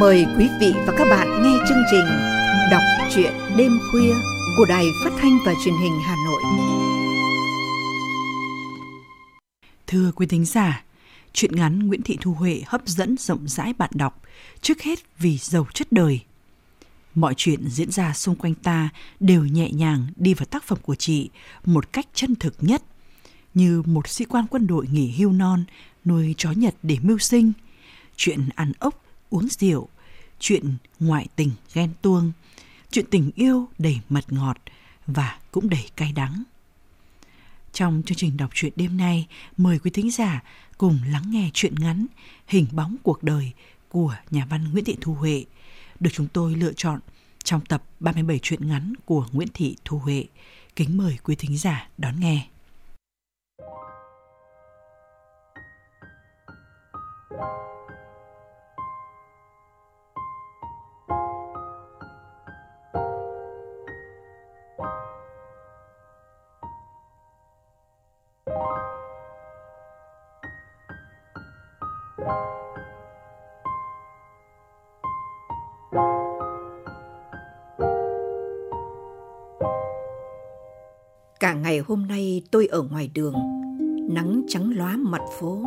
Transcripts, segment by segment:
Mời quý vị và các bạn nghe chương trình Đọc truyện đêm khuya của Đài Phát thanh và Truyền hình Hà Nội. Thưa quý thính giả, truyện ngắn Nguyễn Thị Thu Huệ hấp dẫn rộng rãi bạn đọc, trước hết vì giàu chất đời. Mọi chuyện diễn ra xung quanh ta đều nhẹ nhàng đi vào tác phẩm của chị một cách chân thực nhất, như một sĩ quan quân đội nghỉ hưu non nuôi chó Nhật để mưu sinh, chuyện ăn ốc, uống rượu, chuyện ngoại tình ghen tuông, chuyện tình yêu đầy mật ngọt và cũng đầy cay đắng. Trong chương trình đọc truyện đêm nay, mời quý thính giả cùng lắng nghe truyện ngắn Hình bóng cuộc đời của nhà văn Nguyễn Thị Thu Huệ, được chúng tôi lựa chọn trong tập 37 truyện ngắn của Nguyễn Thị Thu Huệ. Kính mời quý thính giả đón nghe. Cả ngày hôm nay tôi ở ngoài đường, nắng trắng lóa mặt phố,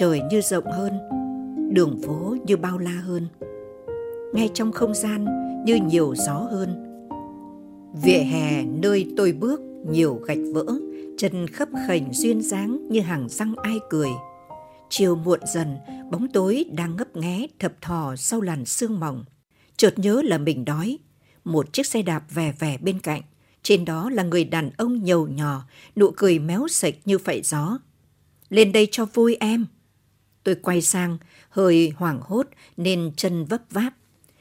trời như rộng hơn, đường phố như bao la hơn. Ngay trong không gian như nhiều gió hơn. Vỉa hè nơi tôi bước nhiều gạch vỡ, chân khấp khềnh duyên dáng như hàng răng ai cười. Chiều muộn dần, bóng tối đang ngấp nghé thập thò sau làn sương mỏng. Chợt nhớ là mình đói. Một chiếc xe đạp vẻ vẻ bên cạnh. Trên đó là người đàn ông nhầu nhò, nụ cười méo sạch như phẩy gió. Lên đây cho vui em. Tôi quay sang, hơi hoảng hốt nên chân vấp váp.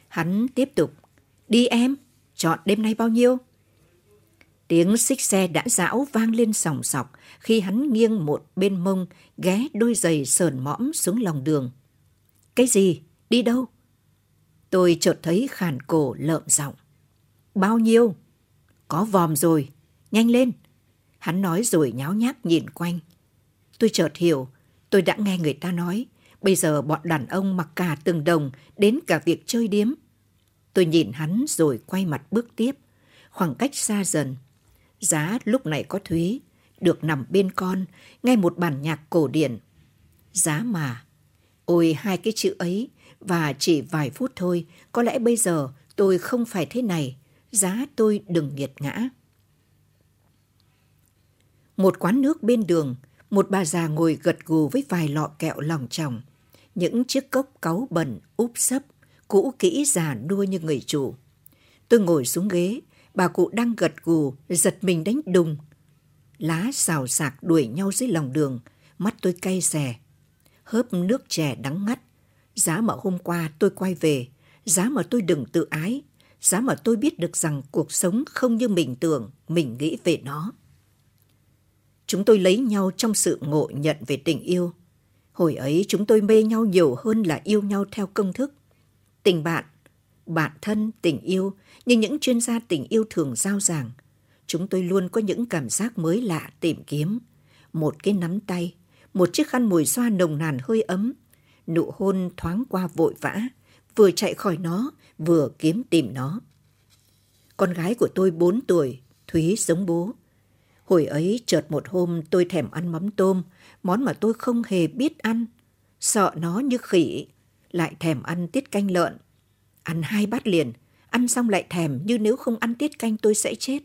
Hắn tiếp tục. Đi em, chọn đêm nay bao nhiêu? Tiếng xích xe đã dão vang lên sòng sọc khi hắn nghiêng một bên mông ghé đôi giày sờn mõm xuống lòng đường. Cái gì? Đi đâu? Tôi chợt thấy khàn cổ lợm giọng. Bao nhiêu? Có vòm rồi, nhanh lên. Hắn nói rồi nháo nhác nhìn quanh. Tôi chợt hiểu, tôi đã nghe người ta nói, bây giờ bọn đàn ông mặc cả từng đồng đến cả việc chơi điếm. Tôi nhìn hắn rồi quay mặt bước tiếp, khoảng cách xa dần. Giá lúc này có Thúy, được nằm bên con, nghe một bản nhạc cổ điển. Giá mà, ôi hai cái chữ ấy, và chỉ vài phút thôi, có lẽ bây giờ tôi không phải thế này, giá tôi đừng nghiệt ngã. Một quán nước bên đường, một bà già ngồi gật gù với vài lọ kẹo lòng tròng, những chiếc cốc cáu bẩn úp sấp, cũ kỹ già đua như người chủ. Tôi ngồi xuống ghế, bà cụ đang gật gù, giật mình đánh đùng. Lá xào xạc đuổi nhau dưới lòng đường, mắt tôi cay xè. Hớp nước chè đắng ngắt. Giá mà hôm qua tôi quay về, giá mà tôi đừng tự ái, giá mà tôi biết được rằng cuộc sống không như mình tưởng, mình nghĩ về nó. Chúng tôi lấy nhau trong sự ngộ nhận về tình yêu. Hồi ấy chúng tôi mê nhau nhiều hơn là yêu nhau theo công thức. Tình bạn, bạn thân, tình yêu, như những chuyên gia tình yêu thường giao giảng. Chúng tôi luôn có những cảm giác mới lạ tìm kiếm. Một cái nắm tay, một chiếc khăn mùi xoa nồng nàn hơi ấm, nụ hôn thoáng qua vội vã, vừa chạy khỏi nó, vừa kiếm tìm nó. Con gái của tôi 4 tuổi, Thúy giống bố. Hồi ấy chợt một hôm tôi thèm ăn mắm tôm, món mà tôi không hề biết ăn. Sợ nó như khỉ, lại thèm ăn tiết canh lợn. Ăn hai bát liền, ăn xong lại thèm như nếu không ăn tiết canh tôi sẽ chết.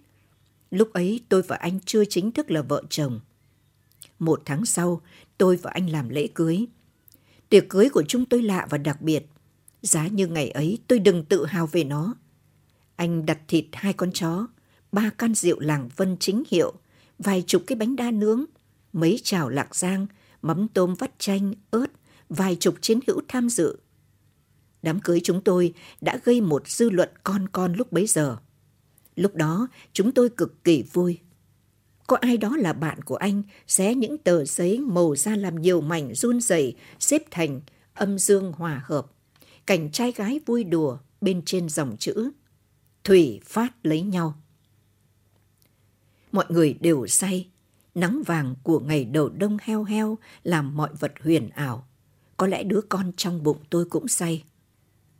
Lúc ấy tôi và anh chưa chính thức là vợ chồng. Một tháng sau, tôi và anh làm lễ cưới. Tiệc cưới của chúng tôi lạ và đặc biệt. Giá như ngày ấy tôi đừng tự hào về nó. Anh đặt thịt hai con chó, ba can rượu làng vân chính hiệu, vài chục cái bánh đa nướng, mấy chảo lạc giang, mắm tôm vắt chanh, ớt, vài chục chiến hữu tham dự. Đám cưới chúng tôi đã gây một dư luận con con lúc bấy giờ. Lúc đó, chúng tôi cực kỳ vui. Có ai đó là bạn của anh xé những tờ giấy màu ra làm nhiều mảnh run rẩy, xếp thành âm dương hòa hợp. Cảnh trai gái vui đùa bên trên dòng chữ Thủy phát lấy nhau. Mọi người đều say. Nắng vàng của ngày đầu đông heo heo làm mọi vật huyền ảo. Có lẽ đứa con trong bụng tôi cũng say.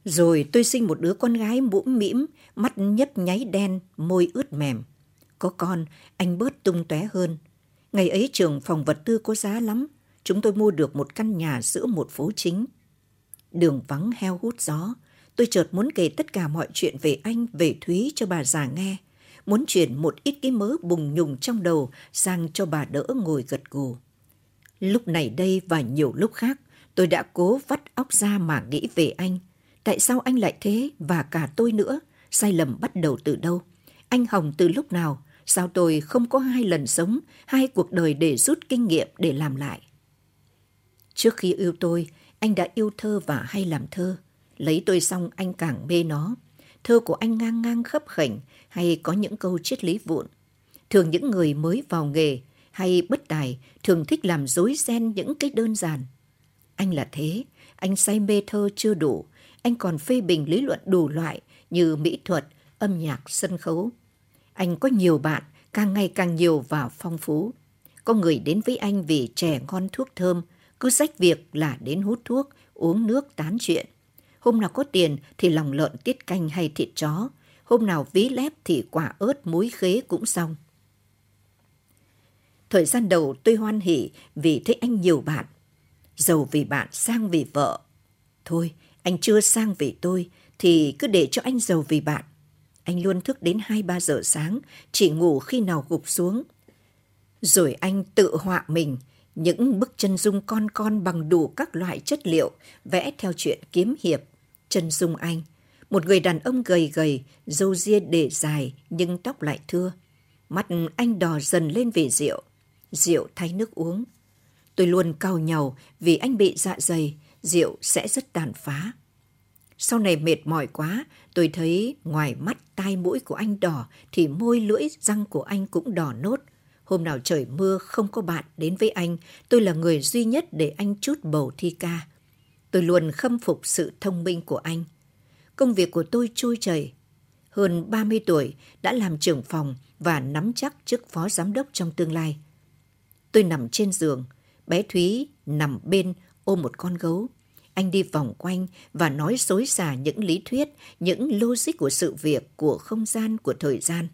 Rồi tôi sinh một đứa con gái mũm mĩm, mắt nhấp nháy đen, môi ướt mềm. Có con, anh bớt tung tóe hơn. Ngày ấy trường phòng vật tư có giá lắm. Chúng tôi mua được một căn nhà giữa một phố chính. Đường vắng heo hút gió. Tôi chợt muốn kể tất cả mọi chuyện về anh, về Thúy cho bà già nghe. Muốn chuyển một ít cái mớ bùng nhùng trong đầu sang cho bà đỡ ngồi gật gù. Lúc này đây và nhiều lúc khác, tôi đã cố vắt óc ra mà nghĩ về anh. Tại sao anh lại thế và cả tôi nữa? Sai lầm bắt đầu từ đâu? Anh hỏng từ lúc nào? Sao tôi không có hai lần sống, hai cuộc đời để rút kinh nghiệm để làm lại? Trước khi yêu tôi, anh đã yêu thơ và hay làm thơ. Lấy tôi xong anh càng mê nó. Thơ của anh ngang ngang khấp khảnh hay có những câu triết lý vụn. Thường những người mới vào nghề hay bất tài thường thích làm dối ren những cái đơn giản. Anh là thế, anh say mê thơ chưa đủ, anh còn phê bình lý luận đủ loại như mỹ thuật, âm nhạc, sân khấu. Anh có nhiều bạn, càng ngày càng nhiều và phong phú. Có người đến với anh vì trẻ ngon thuốc thơm, cứ sách việc là đến hút thuốc, uống nước tán chuyện. Hôm nào có tiền thì lòng lợn tiết canh hay thịt chó, hôm nào ví lép thì quả ớt muối khế cũng xong. Thời gian đầu tôi hoan hỉ vì thấy anh nhiều bạn. Giàu vì bạn, sang vì vợ. Thôi, anh chưa sang vì tôi thì cứ để cho anh giàu vì bạn. Anh luôn thức đến 2-3 giờ sáng, chỉ ngủ khi nào gục xuống. Rồi anh tự họa mình, những bức chân dung con con bằng đủ các loại chất liệu, vẽ theo chuyện kiếm hiệp. Chân dung anh, một người đàn ông gầy gầy, râu ria để dài nhưng tóc lại thưa. Mắt anh đỏ dần lên vì rượu, rượu thay nước uống. Tôi luôn cau nhàu vì anh bị dạ dày, rượu sẽ rất tàn phá. Sau này mệt mỏi quá, tôi thấy ngoài mắt tai mũi của anh đỏ thì môi lưỡi răng của anh cũng đỏ nốt. Hôm nào trời mưa không có bạn đến với anh, tôi là người duy nhất để anh chút bầu thi ca. Tôi luôn khâm phục sự thông minh của anh. Công việc của tôi trôi chảy. Hơn 30 tuổi đã làm trưởng phòng và nắm chắc chức phó giám đốc trong tương lai. Tôi nằm trên giường, bé Thúy nằm bên ôm một con gấu. Anh đi vòng quanh và nói xối xả những lý thuyết, những logic của sự việc, của không gian, của thời gian.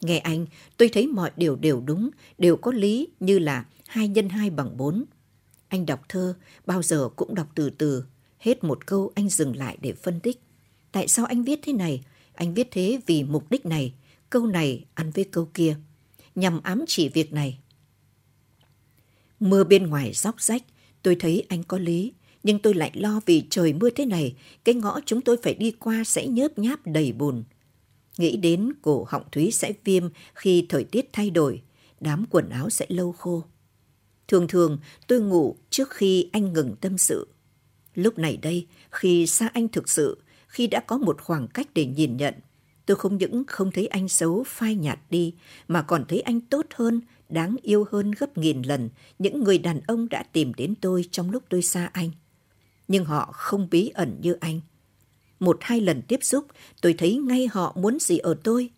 Nghe anh, tôi thấy mọi điều đều đúng, đều có lý như là hai nhân hai bằng bốn. Anh đọc thơ, bao giờ cũng đọc từ từ. Hết một câu anh dừng lại để phân tích. Tại sao anh viết thế này? Anh viết thế vì mục đích này. Câu này ăn với câu kia. Nhằm ám chỉ việc này. Mưa bên ngoài róc rách, tôi thấy anh có lý nhưng tôi lại lo vì trời mưa thế này, cái ngõ chúng tôi phải đi qua sẽ nhớp nháp đầy bùn. Nghĩ đến cổ họng Thúy sẽ viêm khi thời tiết thay đổi, đám quần áo sẽ lâu khô. Thường thường tôi ngủ trước khi anh ngừng tâm sự. Lúc này đây, khi xa anh thực sự, khi đã có một khoảng cách để nhìn nhận, tôi không những không thấy anh xấu phai nhạt đi, mà còn thấy anh tốt hơn, đáng yêu hơn gấp nghìn lần những người đàn ông đã tìm đến tôi trong lúc tôi xa anh nhưng họ không bí ẩn như anh. Một hai lần tiếp xúc, tôi thấy ngay họ muốn gì ở tôi.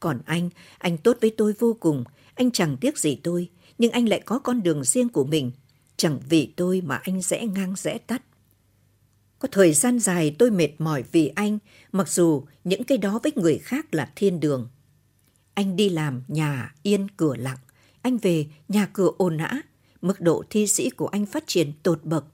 Còn anh, anh tốt với tôi vô cùng, anh chẳng tiếc gì tôi, nhưng anh lại có con đường riêng của mình. Chẳng vì tôi mà anh rẽ ngang rẽ tắt. Có thời gian dài tôi mệt mỏi vì anh, mặc dù những cái đó với người khác là thiên đường. Anh đi làm nhà yên cửa lặng, anh về nhà cửa ồn ã, mức độ thi sĩ của anh phát triển tột bậc.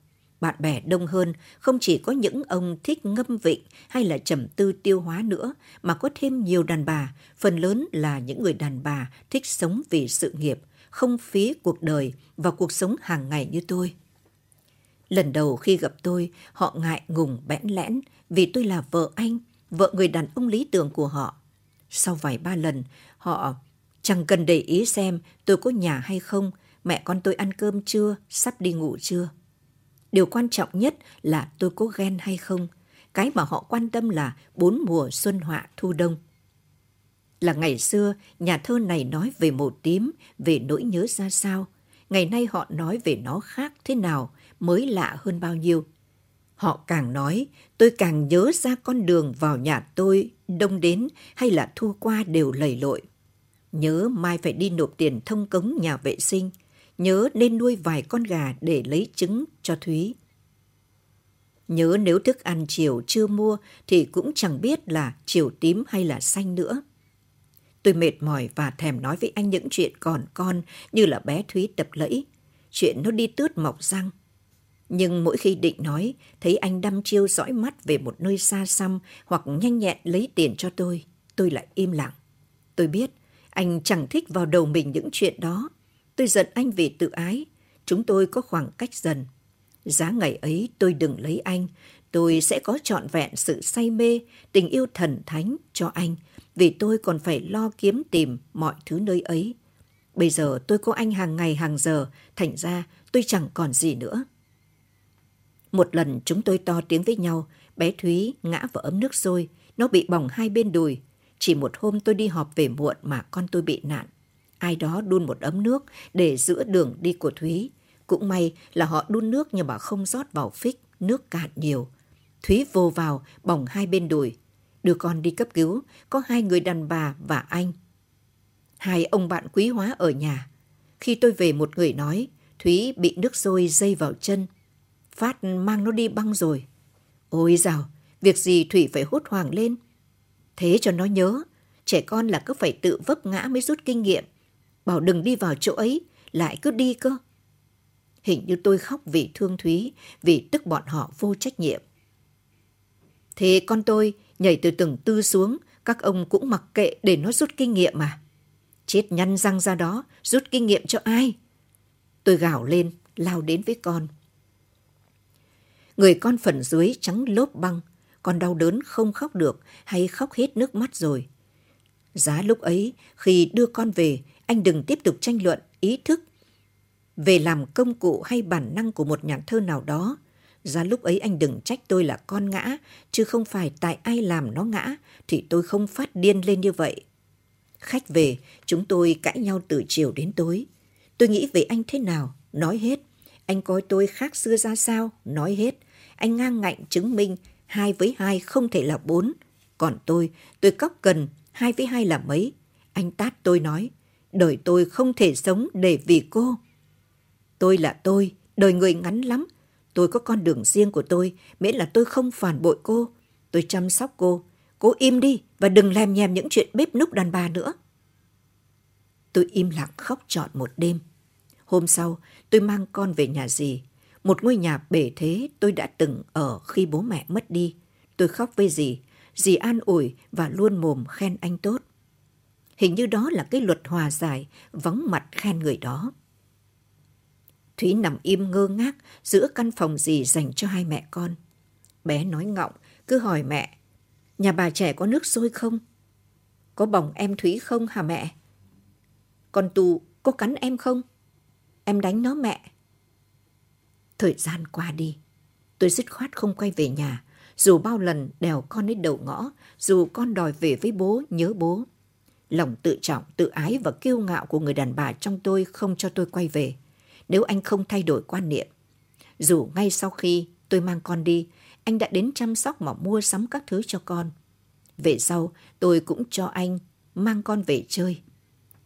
Bạn bè đông hơn, không chỉ có những ông thích ngâm vịnh hay là trầm tư tiêu hóa nữa, mà có thêm nhiều đàn bà, phần lớn là những người đàn bà thích sống vì sự nghiệp, không phí cuộc đời và cuộc sống hàng ngày như tôi. Lần đầu khi gặp tôi, họ ngại ngùng bẽn lẽn vì tôi là vợ anh, vợ người đàn ông lý tưởng của họ. Sau vài ba lần, họ chẳng cần để ý xem tôi có nhà hay không, mẹ con tôi ăn cơm chưa, sắp đi ngủ chưa. Điều quan trọng nhất là tôi có ghen hay không. Cái mà họ quan tâm là bốn mùa xuân họa thu đông. Là ngày xưa, nhà thơ này nói về màu tím, về nỗi nhớ ra sao. Ngày nay họ nói về nó khác thế nào, mới lạ hơn bao nhiêu. Họ càng nói, tôi càng nhớ ra con đường vào nhà tôi đông đến hay là thu qua đều lầy lội. Nhớ mai phải đi nộp tiền thông cống nhà vệ sinh – nhớ nên nuôi vài con gà để lấy trứng cho Thúy. Nhớ nếu thức ăn chiều chưa mua thì cũng chẳng biết là chiều tím hay là xanh nữa. Tôi mệt mỏi và thèm nói với anh những chuyện còn con như là bé Thúy tập lẫy. Chuyện nó đi tướt mọc răng. Nhưng mỗi khi định nói, thấy anh đăm chiêu dõi mắt về một nơi xa xăm hoặc nhanh nhẹn lấy tiền cho tôi, tôi lại im lặng. Tôi biết, anh chẳng thích vào đầu mình những chuyện đó. Tôi giận anh vì tự ái. Chúng tôi có khoảng cách dần. Giá ngày ấy tôi đừng lấy anh, tôi sẽ có trọn vẹn sự say mê, tình yêu thần thánh cho anh, vì tôi còn phải lo kiếm tìm mọi thứ nơi ấy. Bây giờ tôi có anh hàng ngày hàng giờ, thành ra tôi chẳng còn gì nữa. Một lần chúng tôi to tiếng với nhau, bé Thúy ngã vào ấm nước sôi, nó bị bỏng hai bên đùi. Chỉ một hôm tôi đi họp về muộn mà con tôi bị nạn. Ai đó đun một ấm nước để giữa đường đi của Thúy. Cũng may là họ đun nước nhưng mà không rót vào phích, nước cạn nhiều. Thúy vô vào, bỏng hai bên đùi. Đưa con đi cấp cứu, có hai người đàn bà và anh. Hai ông bạn quý hóa ở nhà. Khi tôi về một người nói, Thúy bị nước sôi dây vào chân. Phát mang nó đi băng rồi. Ôi dào, việc gì Thủy phải hốt hoảng lên. Thế cho nó nhớ, trẻ con là cứ phải tự vấp ngã mới rút kinh nghiệm. Bảo đừng đi vào chỗ ấy, lại cứ đi cơ. Hình như tôi khóc vì thương Thúy, vì tức bọn họ vô trách nhiệm. Thế con tôi nhảy từ từng tư xuống, các ông cũng mặc kệ để nó rút kinh nghiệm mà. Chết nhăn răng ra đó, rút kinh nghiệm cho ai? Tôi gào lên, lao đến với con. Người con phần dưới trắng lốp băng, con đau đớn không khóc được hay khóc hết nước mắt rồi. Giá lúc ấy, khi đưa con về, anh đừng tiếp tục tranh luận ý thức về làm công cụ hay bản năng của một nhà thơ nào đó. giá lúc ấy anh đừng trách tôi là con ngã, chứ không phải tại ai làm nó ngã, thì tôi không phát điên lên như vậy. Khách về, chúng tôi cãi nhau từ chiều đến tối. Tôi nghĩ về anh thế nào, nói hết. Anh coi tôi khác xưa ra sao, nói hết. Anh ngang ngạnh chứng minh hai với hai không thể là bốn. Còn tôi, tôi cóc cần hai với hai là mấy. Anh tát tôi nói, đời tôi không thể sống để vì cô. Tôi là tôi, đời người ngắn lắm. Tôi có con đường riêng của tôi, miễn là tôi không phản bội cô. Tôi chăm sóc cô. Cô im đi và đừng làm nhèm những chuyện bếp núc đàn bà nữa. Tôi im lặng khóc trọn một đêm. Hôm sau, tôi mang con về nhà dì. Một ngôi nhà bể thế tôi đã từng ở khi bố mẹ mất đi. Tôi khóc với dì. Dì an ủi và luôn mồm khen anh tốt. Hình như đó là cái luật hòa giải, vắng mặt khen người đó. Thúy nằm im ngơ ngác giữa căn phòng gì dành cho hai mẹ con. Bé nói ngọng, cứ hỏi mẹ, nhà bà trẻ có nước sôi không? Có bỏng em Thúy không hả mẹ? Con tù có cắn em không? Em đánh nó mẹ. Thời gian qua đi, tôi dứt khoát không quay về nhà, dù bao lần đèo con đến đầu ngõ, dù con đòi về với bố, nhớ bố. Lòng tự trọng, tự ái và kiêu ngạo của người đàn bà trong tôi không cho tôi quay về nếu anh không thay đổi quan niệm. Dù ngay sau khi tôi mang con đi, anh đã đến chăm sóc mà mua sắm các thứ cho con. Về sau, tôi cũng cho anh mang con về chơi.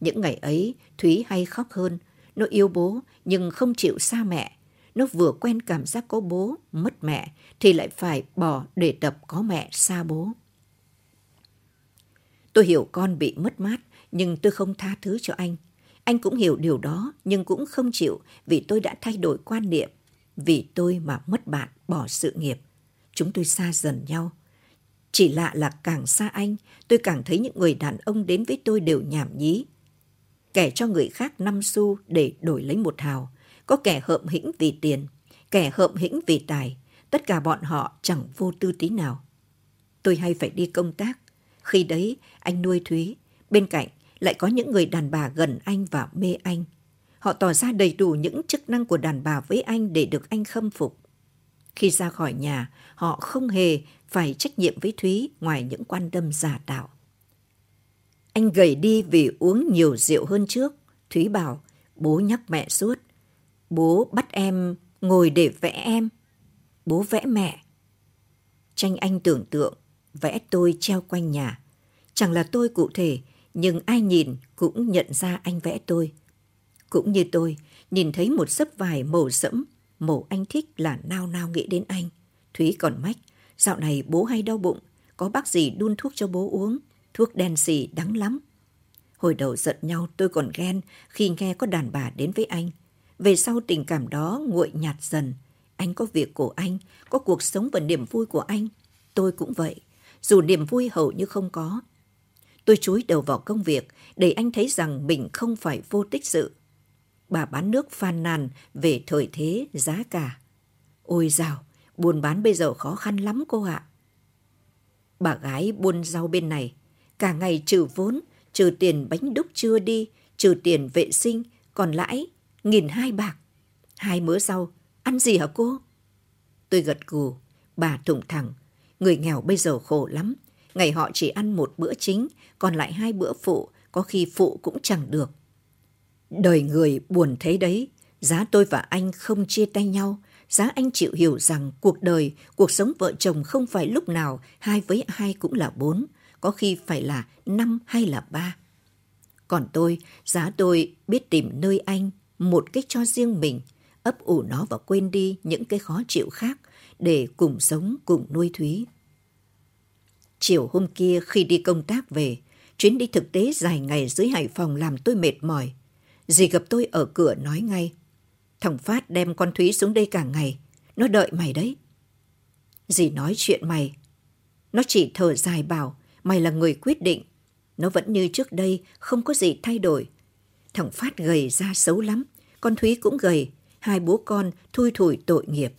Những ngày ấy, Thúy hay khóc hơn. Nó yêu bố nhưng không chịu xa mẹ. Nó vừa quen cảm giác có bố, mất mẹ, thì lại phải bỏ để tập có mẹ xa bố. Tôi hiểu con bị mất mát, nhưng tôi không tha thứ cho anh. Anh cũng hiểu điều đó nhưng cũng không chịu vì tôi đã thay đổi quan niệm. Vì tôi mà mất bạn, bỏ sự nghiệp. Chúng tôi xa dần nhau. Chỉ lạ là càng xa anh, tôi càng thấy những người đàn ông đến với tôi đều nhảm nhí. Kẻ cho người khác năm xu để đổi lấy một hào. Có kẻ hợm hĩnh vì tiền, kẻ hợm hĩnh vì tài. Tất cả bọn họ chẳng vô tư tí nào. Tôi hay phải đi công tác. Khi đấy, anh nuôi Thúy. Bên cạnh, lại có những người đàn bà gần anh và mê anh. Họ tỏ ra đầy đủ những chức năng của đàn bà với anh để được anh khâm phục. Khi ra khỏi nhà, họ không hề phải trách nhiệm với Thúy ngoài những quan tâm giả tạo. Anh gầy đi vì uống nhiều rượu hơn trước. Thúy bảo, bố nhắc mẹ suốt. Bố bắt em ngồi để vẽ em. Bố vẽ mẹ. Tranh anh tưởng tượng, vẽ tôi treo quanh nhà. Chẳng là tôi cụ thể, nhưng ai nhìn cũng nhận ra anh vẽ tôi. Cũng như tôi, nhìn thấy một sấp vải màu sẫm, màu anh thích là nao nao nghĩ đến anh. Thúy còn mách, dạo này bố hay đau bụng, có bác gì đun thuốc cho bố uống, thuốc đen xì đắng lắm. Hồi đầu giận nhau tôi còn ghen khi nghe có đàn bà đến với anh. Về sau tình cảm đó nguội nhạt dần. Anh có việc của anh, có cuộc sống và niềm vui của anh. Tôi cũng vậy, dù niềm vui hầu như không có. Tôi chúi đầu vào công việc để anh thấy rằng mình không phải vô tích sự. Bà bán nước phàn nàn về thời thế giá cả. Ôi dào, buôn bán bây giờ khó khăn lắm cô ạ. Bà gái buôn rau bên này, cả ngày trừ vốn, trừ tiền bánh đúc chưa đi, trừ tiền vệ sinh, còn lãi, nghìn hai bạc. Hai mớ rau, ăn gì hả cô? Tôi gật gù, bà thủng thẳng. Người nghèo bây giờ khổ lắm. Ngày họ chỉ ăn một bữa chính, còn lại hai bữa phụ, có khi phụ cũng chẳng được. Đời người buồn thế đấy, giá tôi và anh không chia tay nhau, giá anh chịu hiểu rằng cuộc đời, cuộc sống vợ chồng không phải lúc nào hai với hai cũng là bốn, có khi phải là năm hay là ba. Còn tôi, giá tôi biết tìm nơi anh một cách cho riêng mình, ấp ủ nó và quên đi những cái khó chịu khác để cùng sống cùng nuôi Thúy. Chiều hôm kia khi đi công tác về, chuyến đi thực tế dài ngày dưới Hải Phòng làm tôi mệt mỏi. Dì gặp tôi ở cửa nói ngay. Thằng Phát đem con Thúy xuống đây cả ngày. Nó đợi mày đấy. Dì nói chuyện mày. Nó chỉ thở dài bảo mày là người quyết định. Nó vẫn như trước đây, không có gì thay đổi. Thằng Phát gầy ra xấu lắm. Con Thúy cũng gầy. Hai bố con thui thủi tội nghiệp.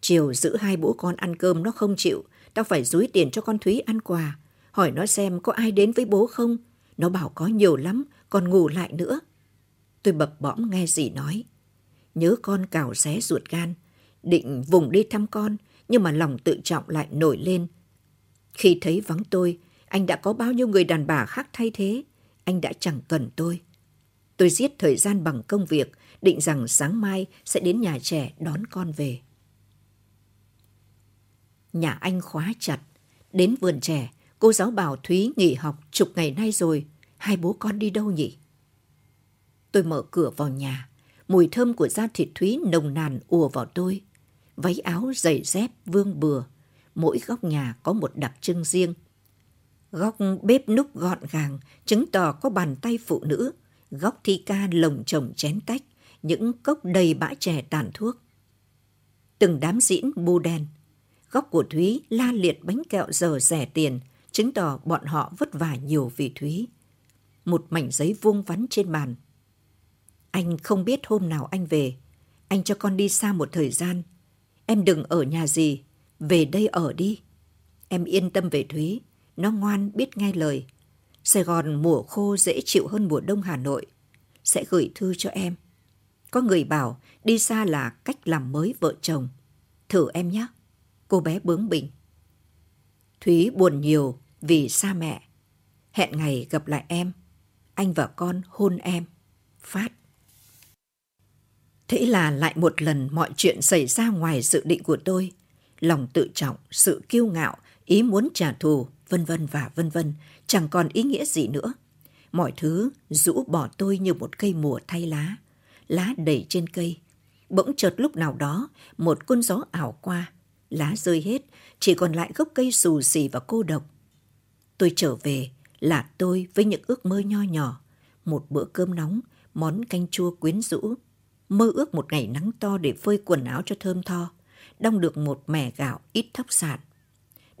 Chiều giữ hai bố con ăn cơm nó không chịu. Tao phải dúi tiền cho con Thúy ăn quà. Hỏi nó xem có ai đến với bố không. Nó bảo có nhiều lắm, còn ngủ lại nữa. Tôi bập bõm nghe dì nói. Nhớ con cào xé ruột gan. Định vùng đi thăm con, nhưng mà lòng tự trọng lại nổi lên. Khi thấy vắng tôi, anh đã có bao nhiêu người đàn bà khác thay thế. Anh đã chẳng cần tôi. Tôi giết thời gian bằng công việc, định rằng sáng mai sẽ đến nhà trẻ đón con về. Nhà anh khóa chặt. Đến vườn trẻ, cô giáo bảo Thúy nghỉ học chục ngày nay rồi. Hai bố con đi đâu nhỉ? Tôi mở cửa vào nhà. Mùi thơm của da thịt Thúy nồng nàn ùa vào tôi. Váy áo, giày dép, vương bừa. Mỗi góc nhà có một đặc trưng riêng. Góc bếp núc gọn gàng, chứng tỏ có bàn tay phụ nữ. Góc thi ca lồng chồng chén tách, những cốc đầy bã chè tàn thuốc. Từng đám diễn bu đen. Góc của Thúy la liệt bánh kẹo giờ rẻ tiền, chứng tỏ bọn họ vất vả nhiều vì Thúy. Một mảnh giấy vuông vắn trên bàn, anh không biết hôm nào anh về. Anh cho con đi xa một thời gian. Em đừng ở nhà gì. Về đây ở đi. Em yên tâm về Thúy. Nó ngoan biết nghe lời. Sài Gòn mùa khô dễ chịu hơn mùa đông Hà Nội. Sẽ gửi thư cho em. Có người bảo đi xa là cách làm mới vợ chồng. Thử em nhé. Cô bé bướng bỉnh. Thúy buồn nhiều vì xa mẹ. Hẹn ngày gặp lại em. Anh và con hôn em. Phát. Thế là lại một lần mọi chuyện xảy ra ngoài dự định của tôi. Lòng tự trọng, sự kiêu ngạo, ý muốn trả thù, vân vân và vân vân, chẳng còn ý nghĩa gì nữa. Mọi thứ rũ bỏ tôi như một cây mùa thay lá, lá đầy trên cây. Bỗng chợt lúc nào đó, một cơn gió ảo qua, lá rơi hết, chỉ còn lại gốc cây xù xì và cô độc. Tôi trở về là tôi với những ước mơ nho nhỏ, một bữa cơm nóng, món canh chua quyến rũ, mơ ước một ngày nắng to để phơi quần áo cho thơm tho, đong được một mẻ gạo ít thóc sạn.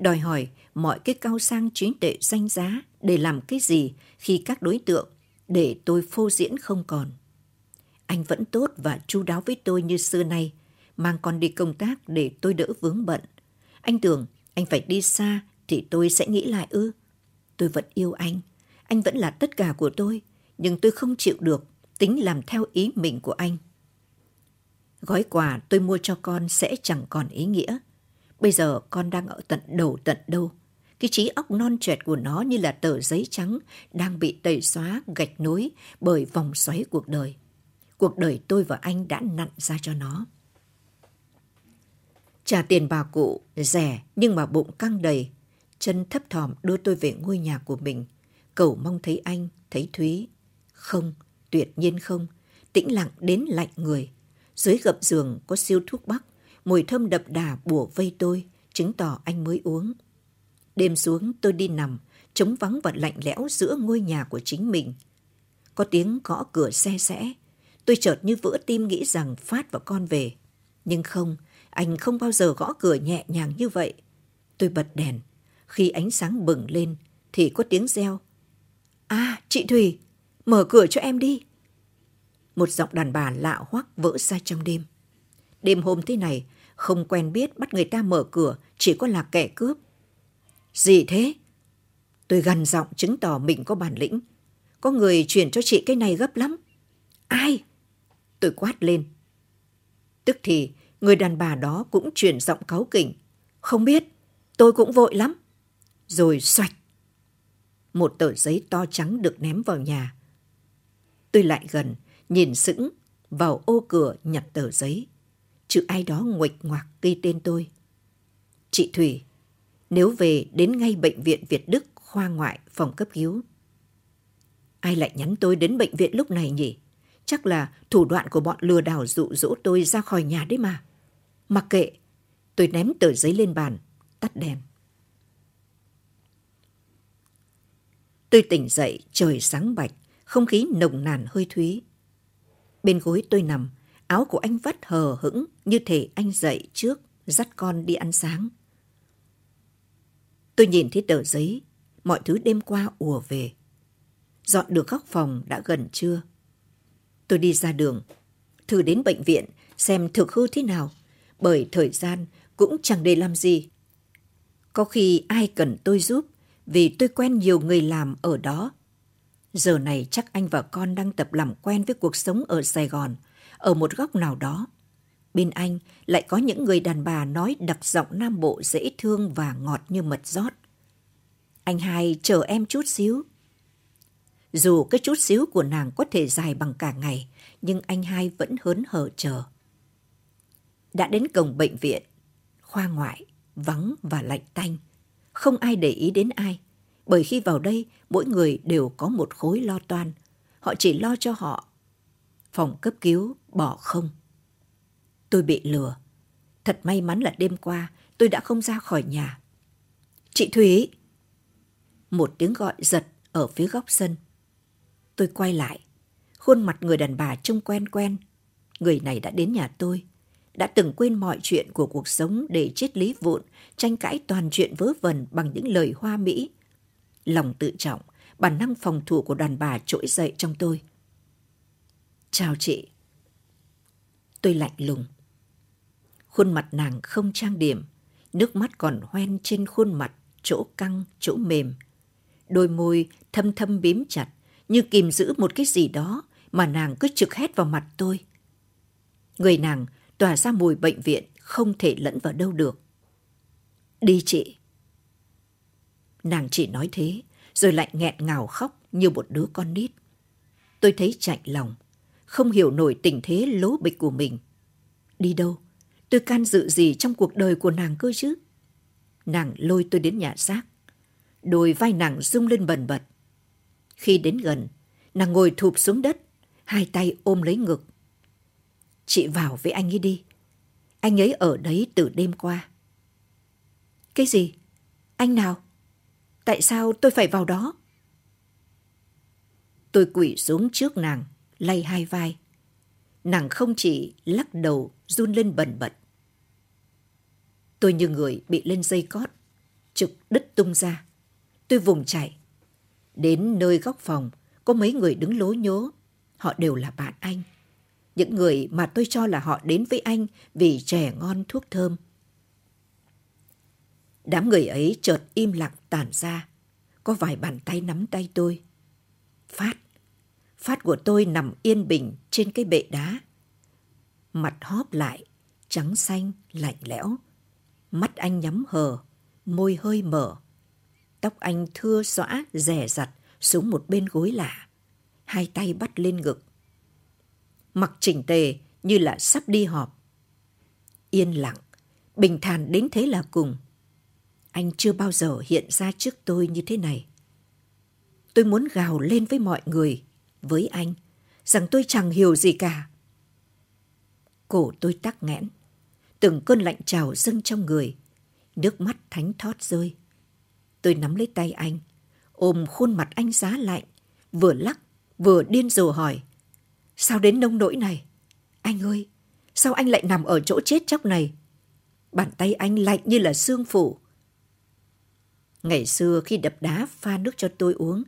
Đòi hỏi mọi cái cao sang trí tệ danh giá để làm cái gì khi các đối tượng để tôi phô diễn không còn. Anh vẫn tốt và chu đáo với tôi như xưa nay, mang con đi công tác để tôi đỡ vướng bận. Anh tưởng anh phải đi xa thì tôi sẽ nghĩ lại ư. Tôi vẫn yêu anh, anh vẫn là tất cả của tôi, nhưng tôi không chịu được tính làm theo ý mình của anh. Gói quà tôi mua cho con sẽ chẳng còn ý nghĩa. Bây giờ con đang ở tận đầu tận đâu. Cái trí óc non trẻ của nó như là tờ giấy trắng đang bị tẩy xóa gạch nối bởi vòng xoáy cuộc đời. Cuộc đời tôi và anh đã nặn ra cho nó. Trả tiền bà cụ, rẻ nhưng mà bụng căng đầy. Chân thấp thỏm đưa tôi về ngôi nhà của mình. Cầu mong thấy anh, thấy Thúy. Không, tuyệt nhiên không. Tĩnh lặng đến lạnh người dưới gập giường có siêu thuốc bắc, mùi thơm đậm đà bùa vây tôi, chứng tỏ anh mới uống. Đêm xuống tôi đi nằm, trống vắng và lạnh lẽo giữa ngôi nhà của chính mình. Có tiếng gõ cửa xe xẽ. Tôi chợt như vỡ tim nghĩ rằng Phát và con về. Nhưng không, anh không bao giờ gõ cửa nhẹ nhàng như vậy. Tôi bật đèn. Khi ánh sáng bừng lên, thì có tiếng reo. À, chị Thùy, mở cửa cho em đi. Một giọng đàn bà lạ hoắc vỡ ra trong đêm. Đêm hôm thế này, không quen biết bắt người ta mở cửa chỉ có là kẻ cướp. Gì thế? Tôi gần giọng chứng tỏ mình có bản lĩnh. Có người chuyển cho chị cái này gấp lắm. Ai? Tôi quát lên. Tức thì, người đàn bà đó cũng chuyển giọng cáu kỉnh. Không biết, tôi cũng vội lắm. Rồi xoạch. Một tờ giấy to trắng được ném vào nhà. Tôi lại gần, nhìn sững vào ô cửa nhặt tờ giấy. Chữ ai đó nguệch ngoạc ghi tên tôi. Chị Thủy, nếu về đến ngay bệnh viện Việt Đức khoa ngoại phòng cấp cứu. Ai lại nhắn tôi đến bệnh viện lúc này nhỉ? Chắc là thủ đoạn của bọn lừa đảo dụ dỗ tôi ra khỏi nhà đấy mà. Mặc kệ, tôi ném tờ giấy lên bàn, tắt đèn. Tôi tỉnh dậy, trời sáng bạch, không khí nồng nàn hơi thúy. Bên gối tôi nằm, áo của anh vắt hờ hững như thể anh dậy trước, dắt con đi ăn sáng. Tôi nhìn thấy tờ giấy, mọi thứ đêm qua ùa về. Dọn được góc phòng đã gần trưa. Tôi đi ra đường, thử đến bệnh viện xem thực hư thế nào, bởi thời gian cũng chẳng để làm gì. Có khi ai cần tôi giúp vì tôi quen nhiều người làm ở đó. Giờ này chắc anh và con đang tập làm quen với cuộc sống ở Sài Gòn, ở một góc nào đó. Bên anh lại có những người đàn bà nói đặc giọng Nam Bộ dễ thương và ngọt như mật rót. Anh hai chờ em chút xíu. Dù cái chút xíu của nàng có thể dài bằng cả ngày, nhưng anh hai vẫn hớn hở chờ. Đã đến cổng bệnh viện, khoa ngoại, vắng và lạnh tanh. Không ai để ý đến ai, bởi khi vào đây mỗi người đều có một khối lo toan. Họ chỉ lo cho họ. Phòng cấp cứu bỏ không. Tôi bị lừa. Thật may mắn là đêm qua tôi đã không ra khỏi nhà. Chị Thúy! Một tiếng gọi giật ở phía góc sân. Tôi quay lại. Khuôn mặt người đàn bà trông quen quen. Người này đã đến nhà tôi. Đã từng quên mọi chuyện của cuộc sống để triết lý vụn, tranh cãi toàn chuyện vớ vẩn bằng những lời hoa mỹ. Lòng tự trọng, bản năng phòng thủ của đàn bà trỗi dậy trong tôi. Chào chị. Tôi lạnh lùng. Khuôn mặt nàng không trang điểm, nước mắt còn hoen trên khuôn mặt, chỗ căng, chỗ mềm. Đôi môi thâm thâm bím chặt, như kìm giữ một cái gì đó mà nàng cứ trực hét vào mặt tôi. Người nàng tỏa ra mùi bệnh viện không thể lẫn vào đâu được. Đi chị. Nàng chỉ nói thế, rồi lại nghẹn ngào khóc như một đứa con nít. Tôi thấy chạnh lòng, không hiểu nổi tình thế lố bịch của mình. Đi đâu? Tôi can dự gì trong cuộc đời của nàng cơ chứ? Nàng lôi tôi đến nhà xác. Đôi vai nàng rung lên bần bật. Khi đến gần, nàng ngồi thụp xuống đất, hai tay ôm lấy ngực. Chị vào với anh ấy đi. Anh ấy ở đấy từ đêm qua. Cái gì? Anh nào? Tại sao tôi phải vào đó? Tôi quỳ xuống trước nàng, lay hai vai. Nàng không chỉ lắc đầu run lên bần bật. Tôi như người bị lên dây cót, trực đứt tung ra. Tôi vùng chạy. Đến nơi góc phòng, có mấy người đứng lố nhố. Họ đều là bạn anh. Những người mà tôi cho là họ đến với anh vì trẻ ngon thuốc thơm. Đám người ấy chợt im lặng tản ra. Có vài bàn tay nắm tay tôi. Phát. Phát của tôi nằm yên bình trên cái bệ đá. Mặt hóp lại, trắng xanh, lạnh lẽo. Mắt anh nhắm hờ, môi hơi mở. Tóc anh thưa xõa, rẻ rặt xuống một bên gối lạ. Hai tay bắt lên ngực. Mặc chỉnh tề như là sắp đi họp. Yên lặng, bình thản đến thế là cùng. Anh chưa bao giờ hiện ra trước tôi như thế này. Tôi muốn gào lên với mọi người, với anh, rằng tôi chẳng hiểu gì cả. Cổ tôi tắc nghẽn. từng cơn lạnh trào dâng trong người, nước mắt thánh thót rơi. Tôi nắm lấy tay anh, ôm khuôn mặt anh giá lạnh, vừa lắc, vừa điên rồ hỏi. Sao đến nông nỗi này? Anh ơi, sao anh lại nằm ở chỗ chết chóc này? Bàn tay anh lạnh như là xương phủ. Ngày xưa khi đập đá pha nước cho tôi uống,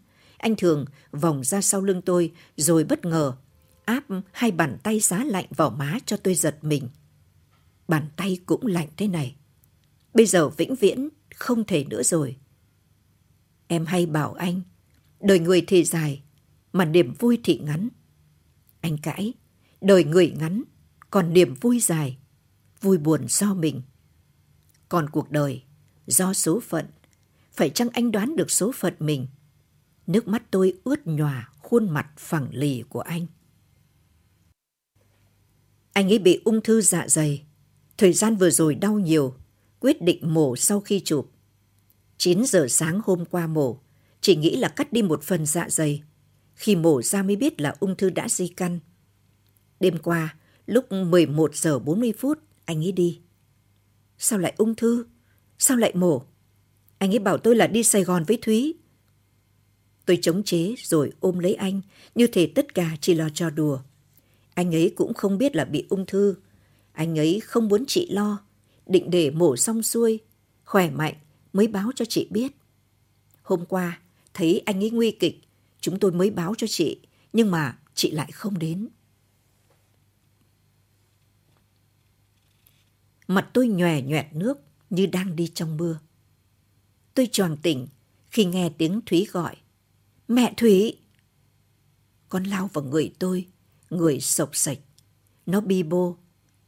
anh thường vòng ra sau lưng tôi rồi bất ngờ áp hai bàn tay giá lạnh vào má cho tôi giật mình. Bàn tay cũng lạnh thế này. Bây giờ vĩnh viễn không thể nữa rồi. Em hay bảo anh, đời người thì dài, mà niềm vui thì ngắn. Anh cãi, đời người ngắn, còn niềm vui dài, vui buồn do mình. Còn cuộc đời, do số phận, phải chăng anh đoán được số phận mình? Nước mắt tôi ướt nhòa khuôn mặt phẳng lì của anh. Anh ấy bị ung thư dạ dày. Thời gian vừa rồi đau nhiều, quyết định mổ sau khi chụp. 9 giờ sáng hôm qua mổ, chỉ nghĩ là cắt đi một phần dạ dày. Khi mổ ra mới biết là ung thư đã di căn. Đêm qua, lúc 11 giờ 40 phút, anh ấy đi. Sao lại ung thư? Sao lại mổ? Anh ấy bảo tôi là đi Sài Gòn với Thúy. Tôi chống chế rồi ôm lấy anh, như thể tất cả chỉ là trò đùa. Anh ấy cũng không biết là bị ung thư. Anh ấy không muốn chị lo, định để mổ xong xuôi, khỏe mạnh mới báo cho chị biết. Hôm qua, thấy anh ấy nguy kịch, chúng tôi mới báo cho chị, nhưng mà chị lại không đến. Mặt tôi nhòe nhòe nước như đang đi trong mưa. Tôi tròn tỉnh khi nghe tiếng Thúy gọi. Mẹ thủy Con lao vào người tôi, người sộc sạch. Nó bi bô.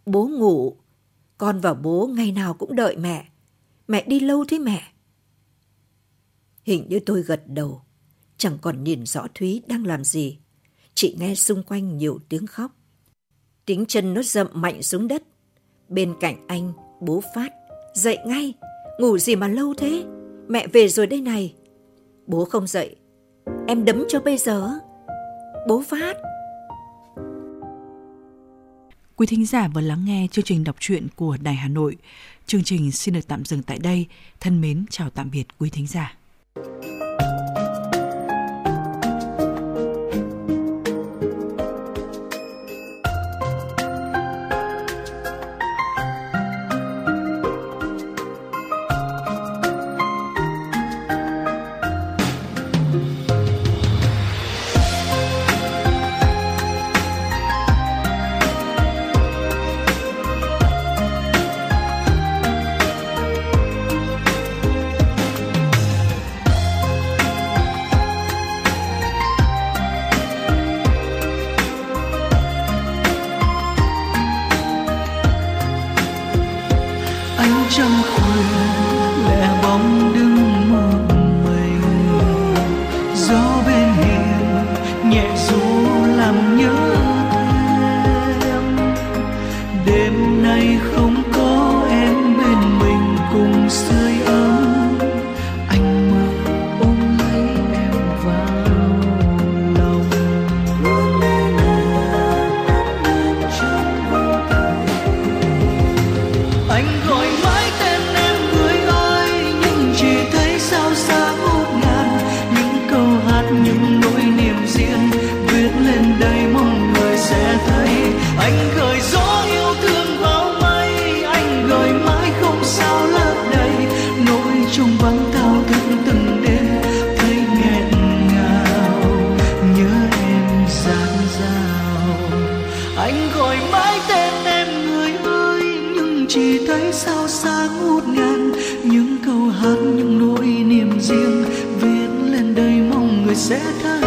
Bố ngủ. Con và bố ngày nào cũng đợi mẹ. Mẹ đi lâu thế mẹ? Hình như tôi gật đầu. Chẳng còn nhìn rõ Thúy đang làm gì. Chị nghe xung quanh nhiều tiếng khóc. Tiếng chân nó dậm mạnh xuống đất. Bên cạnh anh, bố Phát. Dậy ngay, ngủ gì mà lâu thế? Mẹ về rồi đây này. Bố không dậy. Em đấm cho bây giờ. Bố Phát. Quý thính giả vừa lắng nghe chương trình đọc truyện của Đài Hà Nội. Chương trình xin được tạm dừng tại đây. Thân mến, chào tạm biệt quý thính giả. Sẽ thấy anh